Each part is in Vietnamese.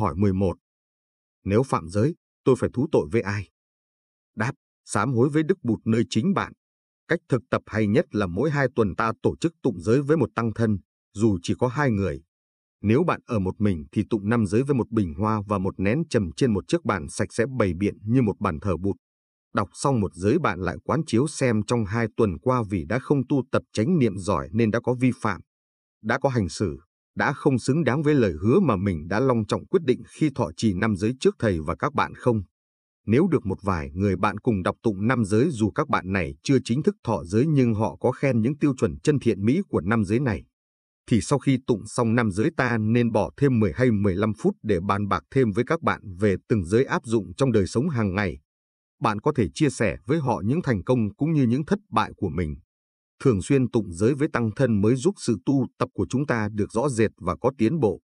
Hỏi 11. Nếu phạm giới, tôi phải thú tội với ai? Đáp, sám hối với đức bụt nơi chính bạn. Cách thực tập hay nhất là mỗi hai tuần ta tổ chức tụng giới với một tăng thân, dù chỉ có hai người. Nếu bạn ở một mình thì tụng năm giới với một bình hoa và một nén trầm trên một chiếc bàn sạch sẽ bày biện như một bàn thờ bụt. Đọc xong một giới bạn lại quán chiếu xem trong hai tuần qua vì đã không tu tập chánh niệm giỏi nên đã có vi phạm, đã có hành xử, đã không xứng đáng với lời hứa mà mình đã long trọng quyết định khi thọ trì năm giới trước thầy và các bạn không. Nếu được một vài người bạn cùng đọc tụng năm giới dù các bạn này chưa chính thức thọ giới nhưng họ có khen những tiêu chuẩn chân thiện mỹ của năm giới này, thì sau khi tụng xong năm giới ta nên bỏ thêm 10 hay 15 phút để bàn bạc thêm với các bạn về từng giới áp dụng trong đời sống hàng ngày. Bạn có thể chia sẻ với họ những thành công cũng như những thất bại của mình. Thường xuyên tụng giới với tăng thân mới giúp sự tu tập của chúng ta được rõ rệt và có tiến bộ.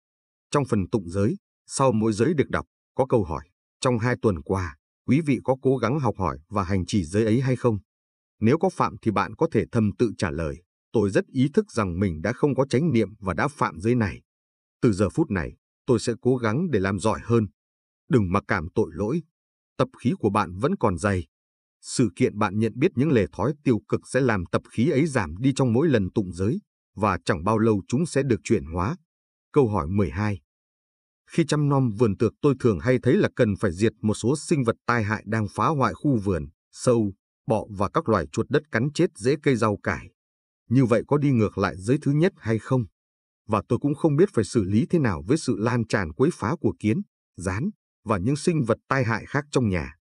Trong phần tụng giới, sau mỗi giới được đọc, có câu hỏi. Trong hai tuần qua, quý vị có cố gắng học hỏi và hành trì giới ấy hay không? Nếu có phạm thì bạn có thể thầm tự trả lời. Tôi rất ý thức rằng mình đã không có chánh niệm và đã phạm giới này. Từ giờ phút này, tôi sẽ cố gắng để làm giỏi hơn. Đừng mặc cảm tội lỗi. Tập khí của bạn vẫn còn dày. Sự kiện bạn nhận biết những lề thói tiêu cực sẽ làm tập khí ấy giảm đi trong mỗi lần tụng giới, và chẳng bao lâu chúng sẽ được chuyển hóa. Câu hỏi 12 Khi chăm nom vườn tược tôi thường hay thấy là cần phải diệt một số sinh vật tai hại đang phá hoại khu vườn, sâu, bọ và các loài chuột đất cắn chết dễ cây rau cải. Như vậy có đi ngược lại giới thứ nhất hay không? Và tôi cũng không biết phải xử lý thế nào với sự lan tràn quấy phá của kiến, rán và những sinh vật tai hại khác trong nhà.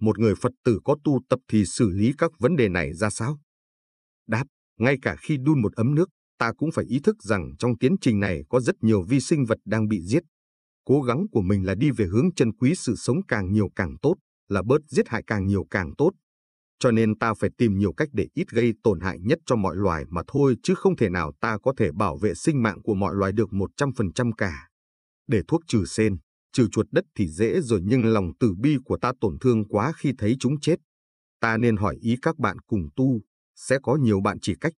Một người Phật tử có tu tập thì xử lý các vấn đề này ra sao? Đáp, ngay cả khi đun một ấm nước, ta cũng phải ý thức rằng trong tiến trình này có rất nhiều vi sinh vật đang bị giết. Cố gắng của mình là đi về hướng chân quý sự sống càng nhiều càng tốt, là bớt giết hại càng nhiều càng tốt, cho nên ta phải tìm nhiều cách để ít gây tổn hại nhất cho mọi loài mà thôi chứ không thể nào ta có thể bảo vệ sinh mạng của mọi loài được 100% cả. Để thuốc trừ sen, trừ chuột đất thì dễ rồi nhưng lòng từ bi của ta tổn thương quá khi thấy chúng chết. Ta nên hỏi ý các bạn cùng tu, sẽ có nhiều bạn chỉ cách.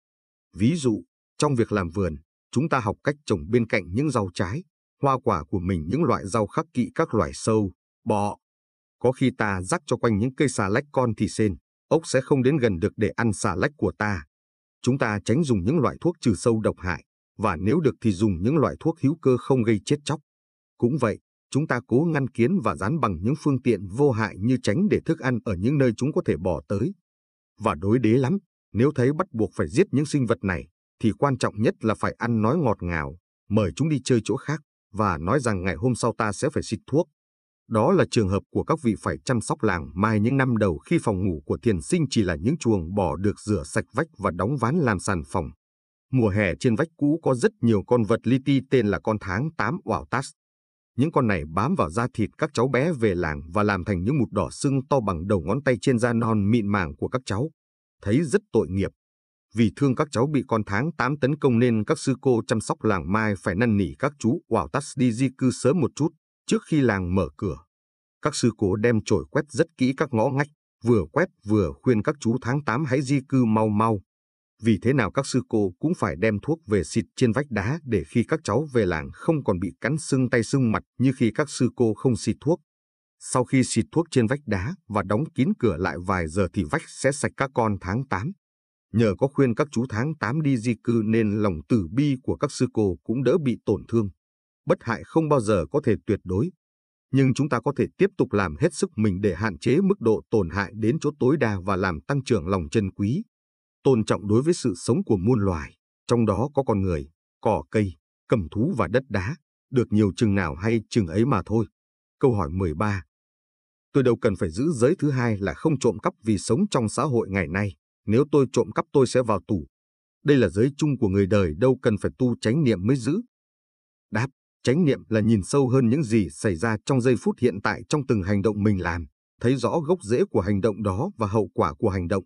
Ví dụ, trong việc làm vườn, chúng ta học cách trồng bên cạnh những rau trái, hoa quả của mình những loại rau khắc kỵ các loài sâu, bọ. Có khi ta rắc cho quanh những cây xà lách con thì sên, ốc sẽ không đến gần được để ăn xà lách của ta. Chúng ta tránh dùng những loại thuốc trừ sâu độc hại, và nếu được thì dùng những loại thuốc hữu cơ không gây chết chóc. Cũng vậy, chúng ta cố ngăn kiến và dán bằng những phương tiện vô hại như tránh để thức ăn ở những nơi chúng có thể bỏ tới. Và đối đế lắm, nếu thấy bắt buộc phải giết những sinh vật này, thì quan trọng nhất là phải ăn nói ngọt ngào, mời chúng đi chơi chỗ khác, và nói rằng ngày hôm sau ta sẽ phải xịt thuốc, đó là trường hợp của các vị phải chăm sóc làng mai những năm đầu khi phòng ngủ của thiền sinh chỉ là những chuồng bỏ được rửa sạch vách và đóng ván làm sàn phòng. Mùa hè trên vách cũ có rất nhiều con vật li ti tên là con tháng 8 Waltas. Những con này bám vào da thịt các cháu bé về làng và làm thành những mụt đỏ sưng to bằng đầu ngón tay trên da non mịn màng của các cháu. Thấy rất tội nghiệp. Vì thương các cháu bị con tháng 8 tấn công nên các sư cô chăm sóc làng mai phải năn nỉ các chú Waltas đi di cư sớm một chút Trước khi làng mở cửa, các sư cố đem chổi quét rất kỹ các ngõ ngách, vừa quét vừa khuyên các chú tháng 8 hãy di cư mau mau. Vì thế nào các sư cô cũng phải đem thuốc về xịt trên vách đá để khi các cháu về làng không còn bị cắn sưng tay sưng mặt như khi các sư cô không xịt thuốc. Sau khi xịt thuốc trên vách đá và đóng kín cửa lại vài giờ thì vách sẽ sạch các con tháng 8. Nhờ có khuyên các chú tháng 8 đi di cư nên lòng tử bi của các sư cô cũng đỡ bị tổn thương bất hại không bao giờ có thể tuyệt đối. Nhưng chúng ta có thể tiếp tục làm hết sức mình để hạn chế mức độ tổn hại đến chỗ tối đa và làm tăng trưởng lòng chân quý. Tôn trọng đối với sự sống của muôn loài, trong đó có con người, cỏ cây, cầm thú và đất đá, được nhiều chừng nào hay chừng ấy mà thôi. Câu hỏi 13 Tôi đâu cần phải giữ giới thứ hai là không trộm cắp vì sống trong xã hội ngày nay. Nếu tôi trộm cắp tôi sẽ vào tù. Đây là giới chung của người đời đâu cần phải tu chánh niệm mới giữ. Đáp, Chánh niệm là nhìn sâu hơn những gì xảy ra trong giây phút hiện tại trong từng hành động mình làm, thấy rõ gốc rễ của hành động đó và hậu quả của hành động.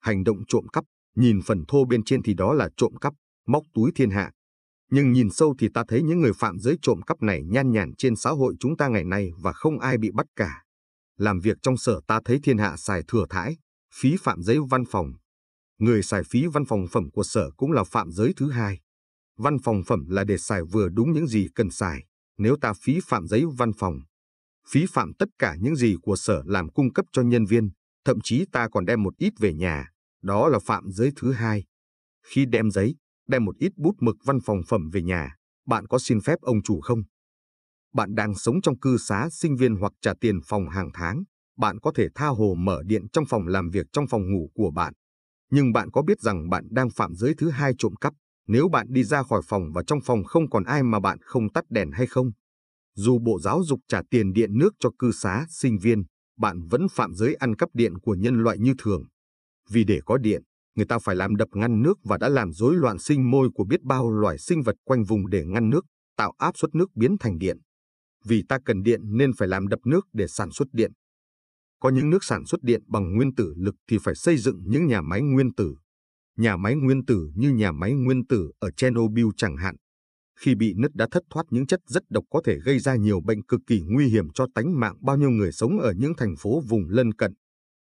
Hành động trộm cắp, nhìn phần thô bên trên thì đó là trộm cắp, móc túi thiên hạ. Nhưng nhìn sâu thì ta thấy những người phạm giới trộm cắp này nhan nhản trên xã hội chúng ta ngày nay và không ai bị bắt cả. Làm việc trong sở ta thấy thiên hạ xài thừa thãi, phí phạm giấy văn phòng. Người xài phí văn phòng phẩm của sở cũng là phạm giới thứ hai. Văn phòng phẩm là để xài vừa đúng những gì cần xài, Nếu ta phí phạm giấy văn phòng, phí phạm tất cả những gì của sở làm cung cấp cho nhân viên, thậm chí ta còn đem một ít về nhà, đó là phạm giới thứ hai. Khi đem giấy, đem một ít bút mực văn phòng phẩm về nhà, bạn có xin phép ông chủ không? Bạn đang sống trong cư xá sinh viên hoặc trả tiền phòng hàng tháng, bạn có thể tha hồ mở điện trong phòng làm việc trong phòng ngủ của bạn. Nhưng bạn có biết rằng bạn đang phạm giới thứ hai trộm cắp nếu bạn đi ra khỏi phòng và trong phòng không còn ai mà bạn không tắt đèn hay không? Dù Bộ Giáo dục trả tiền điện nước cho cư xá, sinh viên, bạn vẫn phạm giới ăn cắp điện của nhân loại như thường. Vì để có điện, người ta phải làm đập ngăn nước và đã làm rối loạn sinh môi của biết bao loài sinh vật quanh vùng để ngăn nước, tạo áp suất nước biến thành điện. Vì ta cần điện nên phải làm đập nước để sản xuất điện. Có những nước sản xuất điện bằng nguyên tử lực thì phải xây dựng những nhà máy nguyên tử. Nhà máy nguyên tử như nhà máy nguyên tử ở Chernobyl chẳng hạn. Khi bị nứt đã thất thoát những chất rất độc có thể gây ra nhiều bệnh cực kỳ nguy hiểm cho tánh mạng bao nhiêu người sống ở những thành phố vùng lân cận.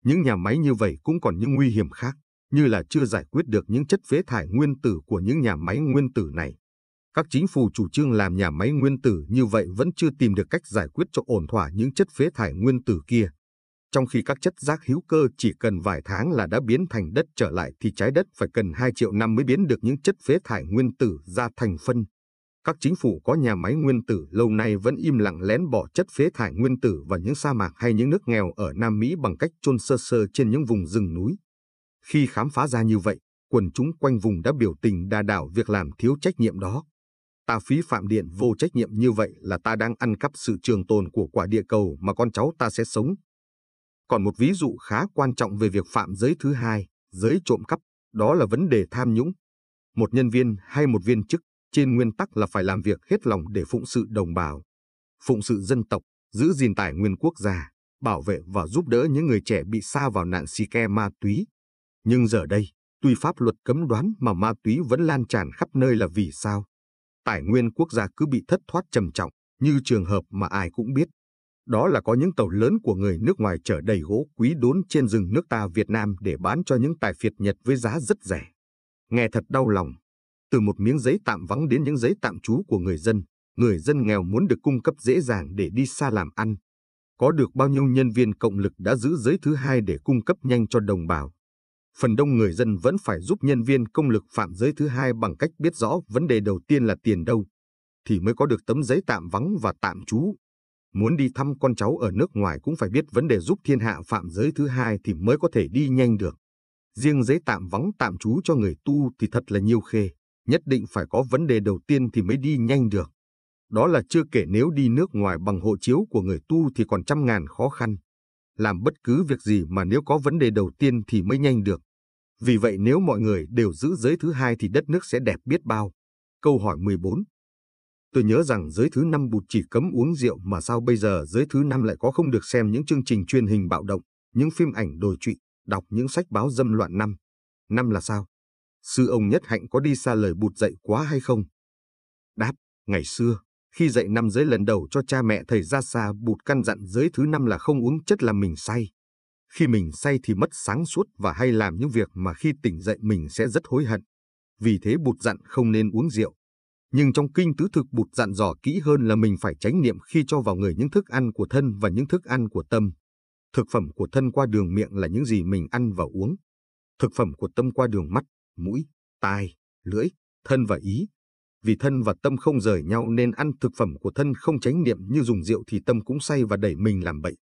Những nhà máy như vậy cũng còn những nguy hiểm khác, như là chưa giải quyết được những chất phế thải nguyên tử của những nhà máy nguyên tử này. Các chính phủ chủ trương làm nhà máy nguyên tử như vậy vẫn chưa tìm được cách giải quyết cho ổn thỏa những chất phế thải nguyên tử kia. Trong khi các chất rác hữu cơ chỉ cần vài tháng là đã biến thành đất trở lại thì trái đất phải cần 2 triệu năm mới biến được những chất phế thải nguyên tử ra thành phân. Các chính phủ có nhà máy nguyên tử lâu nay vẫn im lặng lén bỏ chất phế thải nguyên tử vào những sa mạc hay những nước nghèo ở Nam Mỹ bằng cách chôn sơ sơ trên những vùng rừng núi. Khi khám phá ra như vậy, quần chúng quanh vùng đã biểu tình đa đảo việc làm thiếu trách nhiệm đó. Ta phí phạm điện vô trách nhiệm như vậy là ta đang ăn cắp sự trường tồn của quả địa cầu mà con cháu ta sẽ sống. Còn một ví dụ khá quan trọng về việc phạm giới thứ hai, giới trộm cắp, đó là vấn đề tham nhũng. Một nhân viên hay một viên chức trên nguyên tắc là phải làm việc hết lòng để phụng sự đồng bào, phụng sự dân tộc, giữ gìn tài nguyên quốc gia, bảo vệ và giúp đỡ những người trẻ bị xa vào nạn si ke ma túy. Nhưng giờ đây, tuy pháp luật cấm đoán mà ma túy vẫn lan tràn khắp nơi là vì sao? Tài nguyên quốc gia cứ bị thất thoát trầm trọng, như trường hợp mà ai cũng biết. Đó là có những tàu lớn của người nước ngoài chở đầy gỗ quý đốn trên rừng nước ta Việt Nam để bán cho những tài phiệt Nhật với giá rất rẻ. Nghe thật đau lòng, từ một miếng giấy tạm vắng đến những giấy tạm trú của người dân, người dân nghèo muốn được cung cấp dễ dàng để đi xa làm ăn. Có được bao nhiêu nhân viên cộng lực đã giữ giới thứ hai để cung cấp nhanh cho đồng bào. Phần đông người dân vẫn phải giúp nhân viên công lực phạm giới thứ hai bằng cách biết rõ vấn đề đầu tiên là tiền đâu, thì mới có được tấm giấy tạm vắng và tạm trú. Muốn đi thăm con cháu ở nước ngoài cũng phải biết vấn đề giúp thiên hạ phạm giới thứ hai thì mới có thể đi nhanh được. Riêng giấy tạm vắng tạm trú cho người tu thì thật là nhiều khê nhất định phải có vấn đề đầu tiên thì mới đi nhanh được. Đó là chưa kể nếu đi nước ngoài bằng hộ chiếu của người tu thì còn trăm ngàn khó khăn. Làm bất cứ việc gì mà nếu có vấn đề đầu tiên thì mới nhanh được. Vì vậy nếu mọi người đều giữ giới thứ hai thì đất nước sẽ đẹp biết bao. Câu hỏi 14 Tôi nhớ rằng giới thứ năm bụt chỉ cấm uống rượu mà sao bây giờ giới thứ năm lại có không được xem những chương trình truyền hình bạo động, những phim ảnh đồi trụy, đọc những sách báo dâm loạn năm. Năm là sao? Sư ông Nhất Hạnh có đi xa lời bụt dạy quá hay không? Đáp, ngày xưa, khi dạy năm giới lần đầu cho cha mẹ thầy ra xa bụt căn dặn giới thứ năm là không uống chất làm mình say. Khi mình say thì mất sáng suốt và hay làm những việc mà khi tỉnh dậy mình sẽ rất hối hận. Vì thế bụt dặn không nên uống rượu. Nhưng trong kinh tứ thực bụt dặn dò kỹ hơn là mình phải tránh niệm khi cho vào người những thức ăn của thân và những thức ăn của tâm. Thực phẩm của thân qua đường miệng là những gì mình ăn và uống. Thực phẩm của tâm qua đường mắt, mũi, tai, lưỡi, thân và ý. Vì thân và tâm không rời nhau nên ăn thực phẩm của thân không tránh niệm như dùng rượu thì tâm cũng say và đẩy mình làm bậy.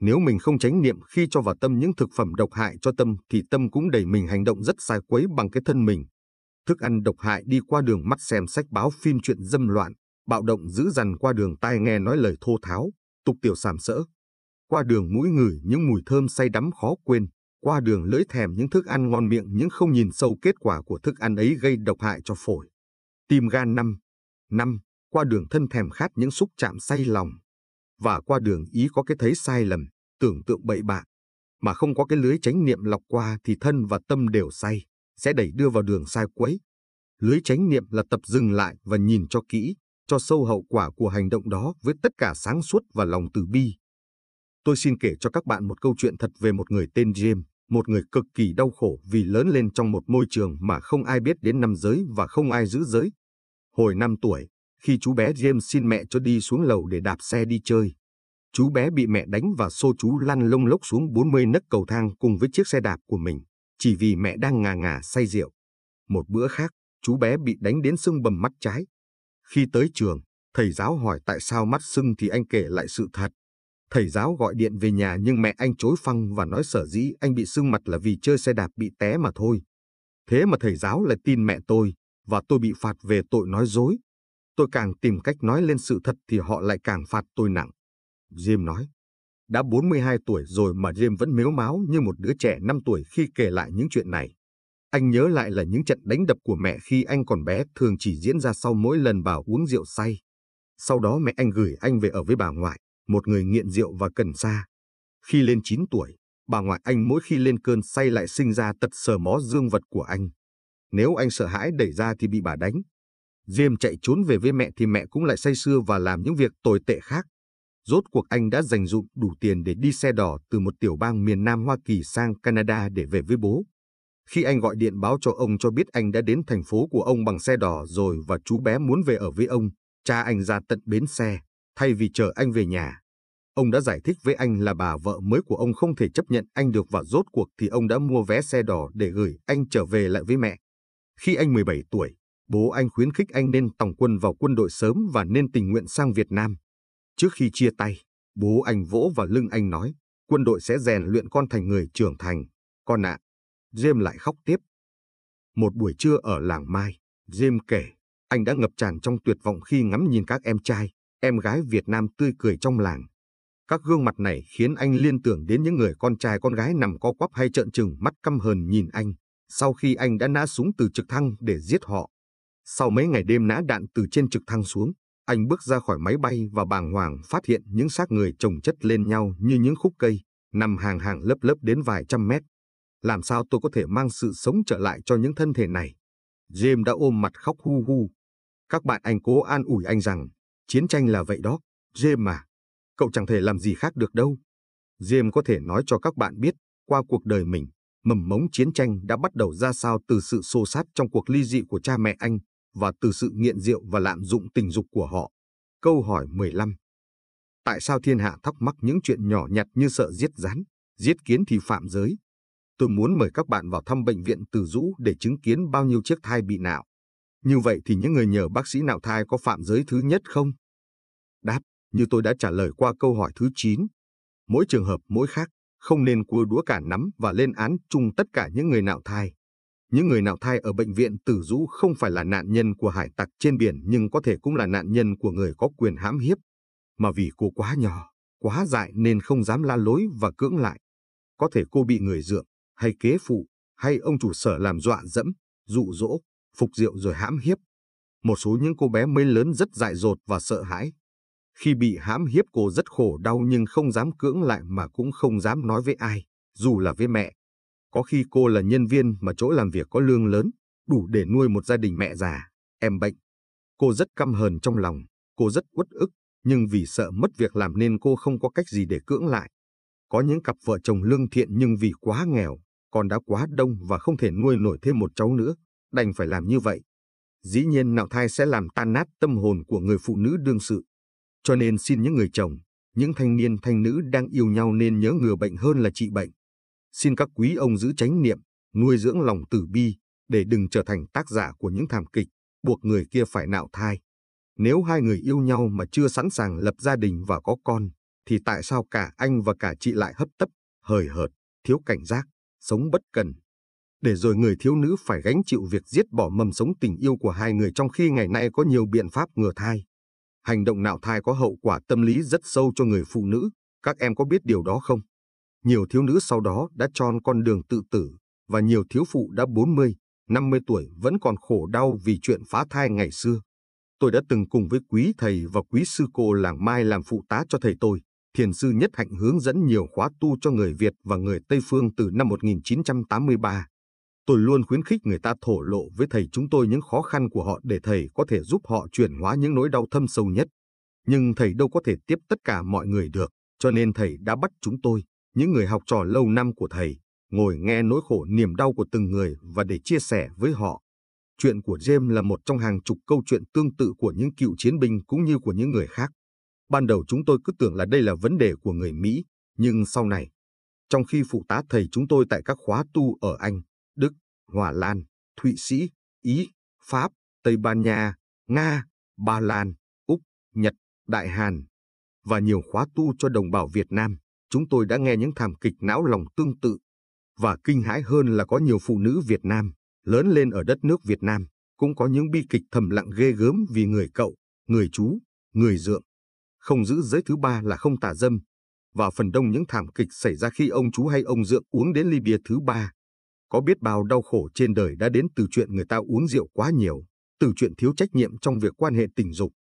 Nếu mình không tránh niệm khi cho vào tâm những thực phẩm độc hại cho tâm thì tâm cũng đẩy mình hành động rất sai quấy bằng cái thân mình. Thức ăn độc hại đi qua đường mắt xem sách báo phim chuyện dâm loạn, bạo động dữ dằn qua đường tai nghe nói lời thô tháo, tục tiểu sàm sỡ. Qua đường mũi ngửi những mùi thơm say đắm khó quên, qua đường lưỡi thèm những thức ăn ngon miệng nhưng không nhìn sâu kết quả của thức ăn ấy gây độc hại cho phổi. Tim gan năm, năm, qua đường thân thèm khát những xúc chạm say lòng. Và qua đường ý có cái thấy sai lầm, tưởng tượng bậy bạ. Mà không có cái lưới tránh niệm lọc qua thì thân và tâm đều say, sẽ đẩy đưa vào đường sai quấy. Lưới tránh niệm là tập dừng lại và nhìn cho kỹ, cho sâu hậu quả của hành động đó với tất cả sáng suốt và lòng từ bi. Tôi xin kể cho các bạn một câu chuyện thật về một người tên James một người cực kỳ đau khổ vì lớn lên trong một môi trường mà không ai biết đến năm giới và không ai giữ giới. Hồi năm tuổi, khi chú bé James xin mẹ cho đi xuống lầu để đạp xe đi chơi. Chú bé bị mẹ đánh và xô chú lăn lông lốc xuống 40 nấc cầu thang cùng với chiếc xe đạp của mình, chỉ vì mẹ đang ngà ngà say rượu. Một bữa khác, chú bé bị đánh đến sưng bầm mắt trái. Khi tới trường, thầy giáo hỏi tại sao mắt sưng thì anh kể lại sự thật. Thầy giáo gọi điện về nhà nhưng mẹ anh chối phăng và nói sở dĩ anh bị sưng mặt là vì chơi xe đạp bị té mà thôi. Thế mà thầy giáo lại tin mẹ tôi, và tôi bị phạt về tội nói dối. Tôi càng tìm cách nói lên sự thật thì họ lại càng phạt tôi nặng. Jim nói, đã 42 tuổi rồi mà Jim vẫn mếu máu như một đứa trẻ 5 tuổi khi kể lại những chuyện này. Anh nhớ lại là những trận đánh đập của mẹ khi anh còn bé thường chỉ diễn ra sau mỗi lần bà uống rượu say. Sau đó mẹ anh gửi anh về ở với bà ngoại, một người nghiện rượu và cần sa. Khi lên 9 tuổi, bà ngoại anh mỗi khi lên cơn say lại sinh ra tật sờ mó dương vật của anh. Nếu anh sợ hãi đẩy ra thì bị bà đánh. Diêm chạy trốn về với mẹ thì mẹ cũng lại say sưa và làm những việc tồi tệ khác. Rốt cuộc anh đã dành dụm đủ tiền để đi xe đỏ từ một tiểu bang miền Nam Hoa Kỳ sang Canada để về với bố. Khi anh gọi điện báo cho ông cho biết anh đã đến thành phố của ông bằng xe đỏ rồi và chú bé muốn về ở với ông, cha anh ra tận bến xe, thay vì chờ anh về nhà. Ông đã giải thích với anh là bà vợ mới của ông không thể chấp nhận anh được và rốt cuộc thì ông đã mua vé xe đỏ để gửi anh trở về lại với mẹ. Khi anh 17 tuổi, bố anh khuyến khích anh nên tòng quân vào quân đội sớm và nên tình nguyện sang Việt Nam. Trước khi chia tay, bố anh vỗ vào lưng anh nói, quân đội sẽ rèn luyện con thành người trưởng thành. Con ạ, à, James lại khóc tiếp. Một buổi trưa ở làng Mai, James kể, anh đã ngập tràn trong tuyệt vọng khi ngắm nhìn các em trai, em gái Việt Nam tươi cười trong làng. Các gương mặt này khiến anh liên tưởng đến những người con trai con gái nằm co quắp hay trợn trừng mắt căm hờn nhìn anh, sau khi anh đã nã súng từ trực thăng để giết họ. Sau mấy ngày đêm nã đạn từ trên trực thăng xuống, anh bước ra khỏi máy bay và bàng hoàng phát hiện những xác người chồng chất lên nhau như những khúc cây, nằm hàng hàng lớp lớp đến vài trăm mét. Làm sao tôi có thể mang sự sống trở lại cho những thân thể này? James đã ôm mặt khóc hu hu. Các bạn anh cố an ủi anh rằng, chiến tranh là vậy đó, James mà. Cậu chẳng thể làm gì khác được đâu. James có thể nói cho các bạn biết, qua cuộc đời mình, mầm mống chiến tranh đã bắt đầu ra sao từ sự xô sát trong cuộc ly dị của cha mẹ anh và từ sự nghiện rượu và lạm dụng tình dục của họ. Câu hỏi 15 Tại sao thiên hạ thắc mắc những chuyện nhỏ nhặt như sợ giết rắn, giết kiến thì phạm giới? Tôi muốn mời các bạn vào thăm bệnh viện Từ Dũ để chứng kiến bao nhiêu chiếc thai bị nạo. Như vậy thì những người nhờ bác sĩ nạo thai có phạm giới thứ nhất không? Đáp, như tôi đã trả lời qua câu hỏi thứ 9. Mỗi trường hợp mỗi khác, không nên cua đũa cả nắm và lên án chung tất cả những người nạo thai. Những người nạo thai ở bệnh viện Tử Dũ không phải là nạn nhân của hải tặc trên biển nhưng có thể cũng là nạn nhân của người có quyền hãm hiếp. Mà vì cô quá nhỏ, quá dại nên không dám la lối và cưỡng lại. Có thể cô bị người dượng, hay kế phụ, hay ông chủ sở làm dọa dẫm, dụ dỗ, phục rượu rồi hãm hiếp. Một số những cô bé mới lớn rất dại dột và sợ hãi. Khi bị hãm hiếp cô rất khổ đau nhưng không dám cưỡng lại mà cũng không dám nói với ai, dù là với mẹ. Có khi cô là nhân viên mà chỗ làm việc có lương lớn, đủ để nuôi một gia đình mẹ già, em bệnh. Cô rất căm hờn trong lòng, cô rất uất ức, nhưng vì sợ mất việc làm nên cô không có cách gì để cưỡng lại. Có những cặp vợ chồng lương thiện nhưng vì quá nghèo, con đã quá đông và không thể nuôi nổi thêm một cháu nữa, đành phải làm như vậy. Dĩ nhiên nạo thai sẽ làm tan nát tâm hồn của người phụ nữ đương sự. Cho nên xin những người chồng, những thanh niên thanh nữ đang yêu nhau nên nhớ ngừa bệnh hơn là trị bệnh. Xin các quý ông giữ chánh niệm, nuôi dưỡng lòng tử bi, để đừng trở thành tác giả của những thảm kịch, buộc người kia phải nạo thai. Nếu hai người yêu nhau mà chưa sẵn sàng lập gia đình và có con, thì tại sao cả anh và cả chị lại hấp tấp, hời hợt, thiếu cảnh giác, sống bất cần? Để rồi người thiếu nữ phải gánh chịu việc giết bỏ mầm sống tình yêu của hai người trong khi ngày nay có nhiều biện pháp ngừa thai. Hành động nạo thai có hậu quả tâm lý rất sâu cho người phụ nữ, các em có biết điều đó không? Nhiều thiếu nữ sau đó đã tròn con đường tự tử, và nhiều thiếu phụ đã 40, 50 tuổi vẫn còn khổ đau vì chuyện phá thai ngày xưa. Tôi đã từng cùng với quý thầy và quý sư cô làng Mai làm phụ tá cho thầy tôi, thiền sư nhất hạnh hướng dẫn nhiều khóa tu cho người Việt và người Tây Phương từ năm 1983. Tôi luôn khuyến khích người ta thổ lộ với thầy chúng tôi những khó khăn của họ để thầy có thể giúp họ chuyển hóa những nỗi đau thâm sâu nhất. Nhưng thầy đâu có thể tiếp tất cả mọi người được, cho nên thầy đã bắt chúng tôi, những người học trò lâu năm của thầy, ngồi nghe nỗi khổ niềm đau của từng người và để chia sẻ với họ. Chuyện của James là một trong hàng chục câu chuyện tương tự của những cựu chiến binh cũng như của những người khác. Ban đầu chúng tôi cứ tưởng là đây là vấn đề của người Mỹ, nhưng sau này, trong khi phụ tá thầy chúng tôi tại các khóa tu ở Anh, Đức, Hòa Lan, Thụy Sĩ, Ý, Pháp, Tây Ban Nha, Nga, Ba Lan, Úc, Nhật, Đại Hàn và nhiều khóa tu cho đồng bào Việt Nam, chúng tôi đã nghe những thảm kịch não lòng tương tự. Và kinh hãi hơn là có nhiều phụ nữ Việt Nam, lớn lên ở đất nước Việt Nam, cũng có những bi kịch thầm lặng ghê gớm vì người cậu, người chú, người dượng. Không giữ giới thứ ba là không tả dâm. Và phần đông những thảm kịch xảy ra khi ông chú hay ông dượng uống đến ly bia thứ ba. Có biết bao đau khổ trên đời đã đến từ chuyện người ta uống rượu quá nhiều, từ chuyện thiếu trách nhiệm trong việc quan hệ tình dục,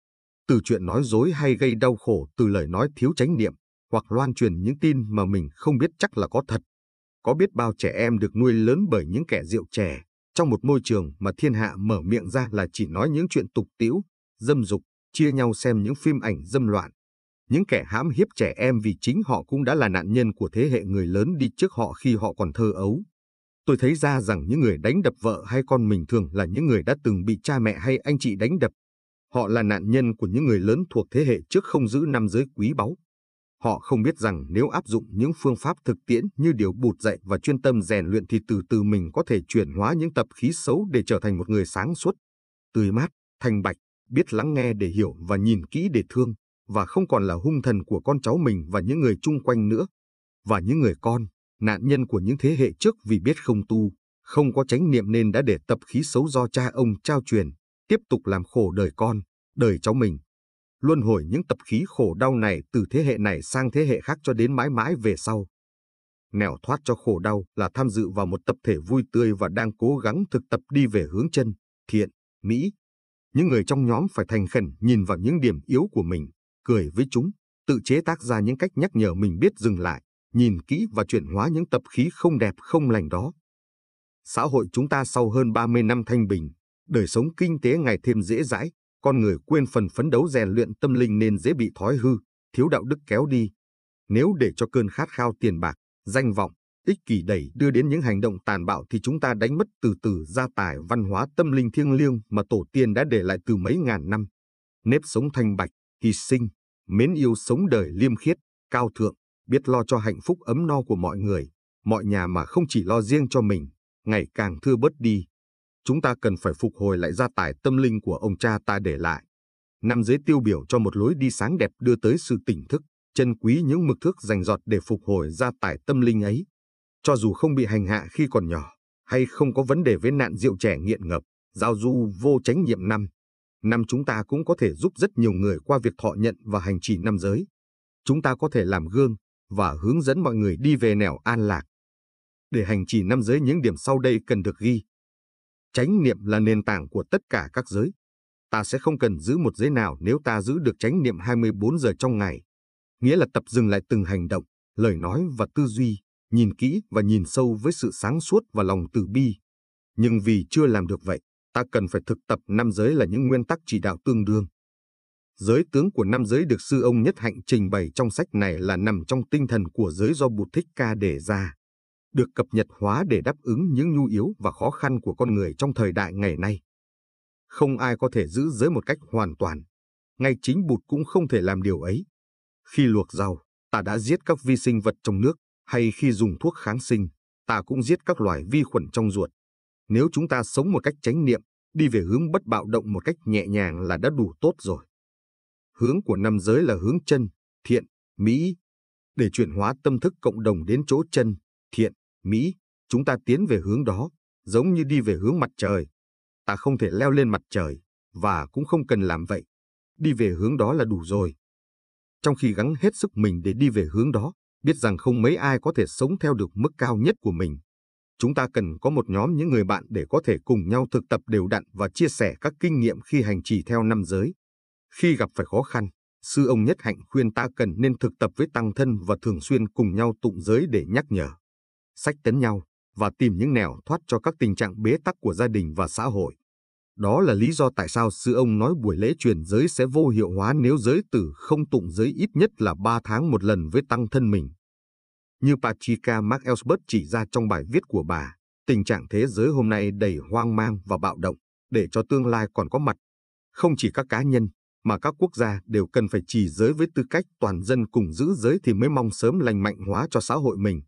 từ chuyện nói dối hay gây đau khổ từ lời nói thiếu trách nhiệm, hoặc loan truyền những tin mà mình không biết chắc là có thật. Có biết bao trẻ em được nuôi lớn bởi những kẻ rượu trẻ, trong một môi trường mà thiên hạ mở miệng ra là chỉ nói những chuyện tục tiễu, dâm dục, chia nhau xem những phim ảnh dâm loạn. Những kẻ hãm hiếp trẻ em vì chính họ cũng đã là nạn nhân của thế hệ người lớn đi trước họ khi họ còn thơ ấu. Tôi thấy ra rằng những người đánh đập vợ hay con mình thường là những người đã từng bị cha mẹ hay anh chị đánh đập. Họ là nạn nhân của những người lớn thuộc thế hệ trước không giữ năm giới quý báu. Họ không biết rằng nếu áp dụng những phương pháp thực tiễn như điều bụt dạy và chuyên tâm rèn luyện thì từ từ mình có thể chuyển hóa những tập khí xấu để trở thành một người sáng suốt, tươi mát, thanh bạch, biết lắng nghe để hiểu và nhìn kỹ để thương, và không còn là hung thần của con cháu mình và những người chung quanh nữa. Và những người con, nạn nhân của những thế hệ trước vì biết không tu, không có chánh niệm nên đã để tập khí xấu do cha ông trao truyền, tiếp tục làm khổ đời con, đời cháu mình luân hồi những tập khí khổ đau này từ thế hệ này sang thế hệ khác cho đến mãi mãi về sau. Nẻo thoát cho khổ đau là tham dự vào một tập thể vui tươi và đang cố gắng thực tập đi về hướng chân, thiện, mỹ. Những người trong nhóm phải thành khẩn nhìn vào những điểm yếu của mình, cười với chúng, tự chế tác ra những cách nhắc nhở mình biết dừng lại, nhìn kỹ và chuyển hóa những tập khí không đẹp không lành đó. Xã hội chúng ta sau hơn 30 năm thanh bình, đời sống kinh tế ngày thêm dễ dãi, con người quên phần phấn đấu rèn luyện tâm linh nên dễ bị thói hư, thiếu đạo đức kéo đi. Nếu để cho cơn khát khao tiền bạc, danh vọng, ích kỷ đẩy đưa đến những hành động tàn bạo thì chúng ta đánh mất từ từ gia tài văn hóa tâm linh thiêng liêng mà tổ tiên đã để lại từ mấy ngàn năm. Nếp sống thanh bạch, hy sinh, mến yêu sống đời liêm khiết, cao thượng, biết lo cho hạnh phúc ấm no của mọi người, mọi nhà mà không chỉ lo riêng cho mình, ngày càng thưa bớt đi chúng ta cần phải phục hồi lại gia tài tâm linh của ông cha ta để lại. Năm giới tiêu biểu cho một lối đi sáng đẹp đưa tới sự tỉnh thức, chân quý những mực thước dành giọt để phục hồi gia tài tâm linh ấy. Cho dù không bị hành hạ khi còn nhỏ, hay không có vấn đề với nạn rượu trẻ nghiện ngập, giao du vô tránh nhiệm năm, năm chúng ta cũng có thể giúp rất nhiều người qua việc thọ nhận và hành trì năm giới. Chúng ta có thể làm gương và hướng dẫn mọi người đi về nẻo an lạc. Để hành trì năm giới những điểm sau đây cần được ghi. Chánh niệm là nền tảng của tất cả các giới. Ta sẽ không cần giữ một giới nào nếu ta giữ được chánh niệm 24 giờ trong ngày. Nghĩa là tập dừng lại từng hành động, lời nói và tư duy, nhìn kỹ và nhìn sâu với sự sáng suốt và lòng từ bi. Nhưng vì chưa làm được vậy, ta cần phải thực tập năm giới là những nguyên tắc chỉ đạo tương đương. Giới tướng của năm giới được sư ông Nhất Hạnh trình bày trong sách này là nằm trong tinh thần của giới do Bụt Thích Ca đề ra được cập nhật hóa để đáp ứng những nhu yếu và khó khăn của con người trong thời đại ngày nay. Không ai có thể giữ giới một cách hoàn toàn. Ngay chính bụt cũng không thể làm điều ấy. Khi luộc rau, ta đã giết các vi sinh vật trong nước, hay khi dùng thuốc kháng sinh, ta cũng giết các loài vi khuẩn trong ruột. Nếu chúng ta sống một cách chánh niệm, đi về hướng bất bạo động một cách nhẹ nhàng là đã đủ tốt rồi. Hướng của năm giới là hướng chân, thiện, mỹ. Để chuyển hóa tâm thức cộng đồng đến chỗ chân, thiện, Mỹ, chúng ta tiến về hướng đó, giống như đi về hướng mặt trời. Ta không thể leo lên mặt trời, và cũng không cần làm vậy. Đi về hướng đó là đủ rồi. Trong khi gắng hết sức mình để đi về hướng đó, biết rằng không mấy ai có thể sống theo được mức cao nhất của mình. Chúng ta cần có một nhóm những người bạn để có thể cùng nhau thực tập đều đặn và chia sẻ các kinh nghiệm khi hành trì theo năm giới. Khi gặp phải khó khăn, sư ông Nhất Hạnh khuyên ta cần nên thực tập với tăng thân và thường xuyên cùng nhau tụng giới để nhắc nhở sách tấn nhau và tìm những nẻo thoát cho các tình trạng bế tắc của gia đình và xã hội. Đó là lý do tại sao sư ông nói buổi lễ truyền giới sẽ vô hiệu hóa nếu giới tử không tụng giới ít nhất là 3 tháng một lần với tăng thân mình. Như Patricia McElsbert chỉ ra trong bài viết của bà, tình trạng thế giới hôm nay đầy hoang mang và bạo động, để cho tương lai còn có mặt. Không chỉ các cá nhân, mà các quốc gia đều cần phải trì giới với tư cách toàn dân cùng giữ giới thì mới mong sớm lành mạnh hóa cho xã hội mình.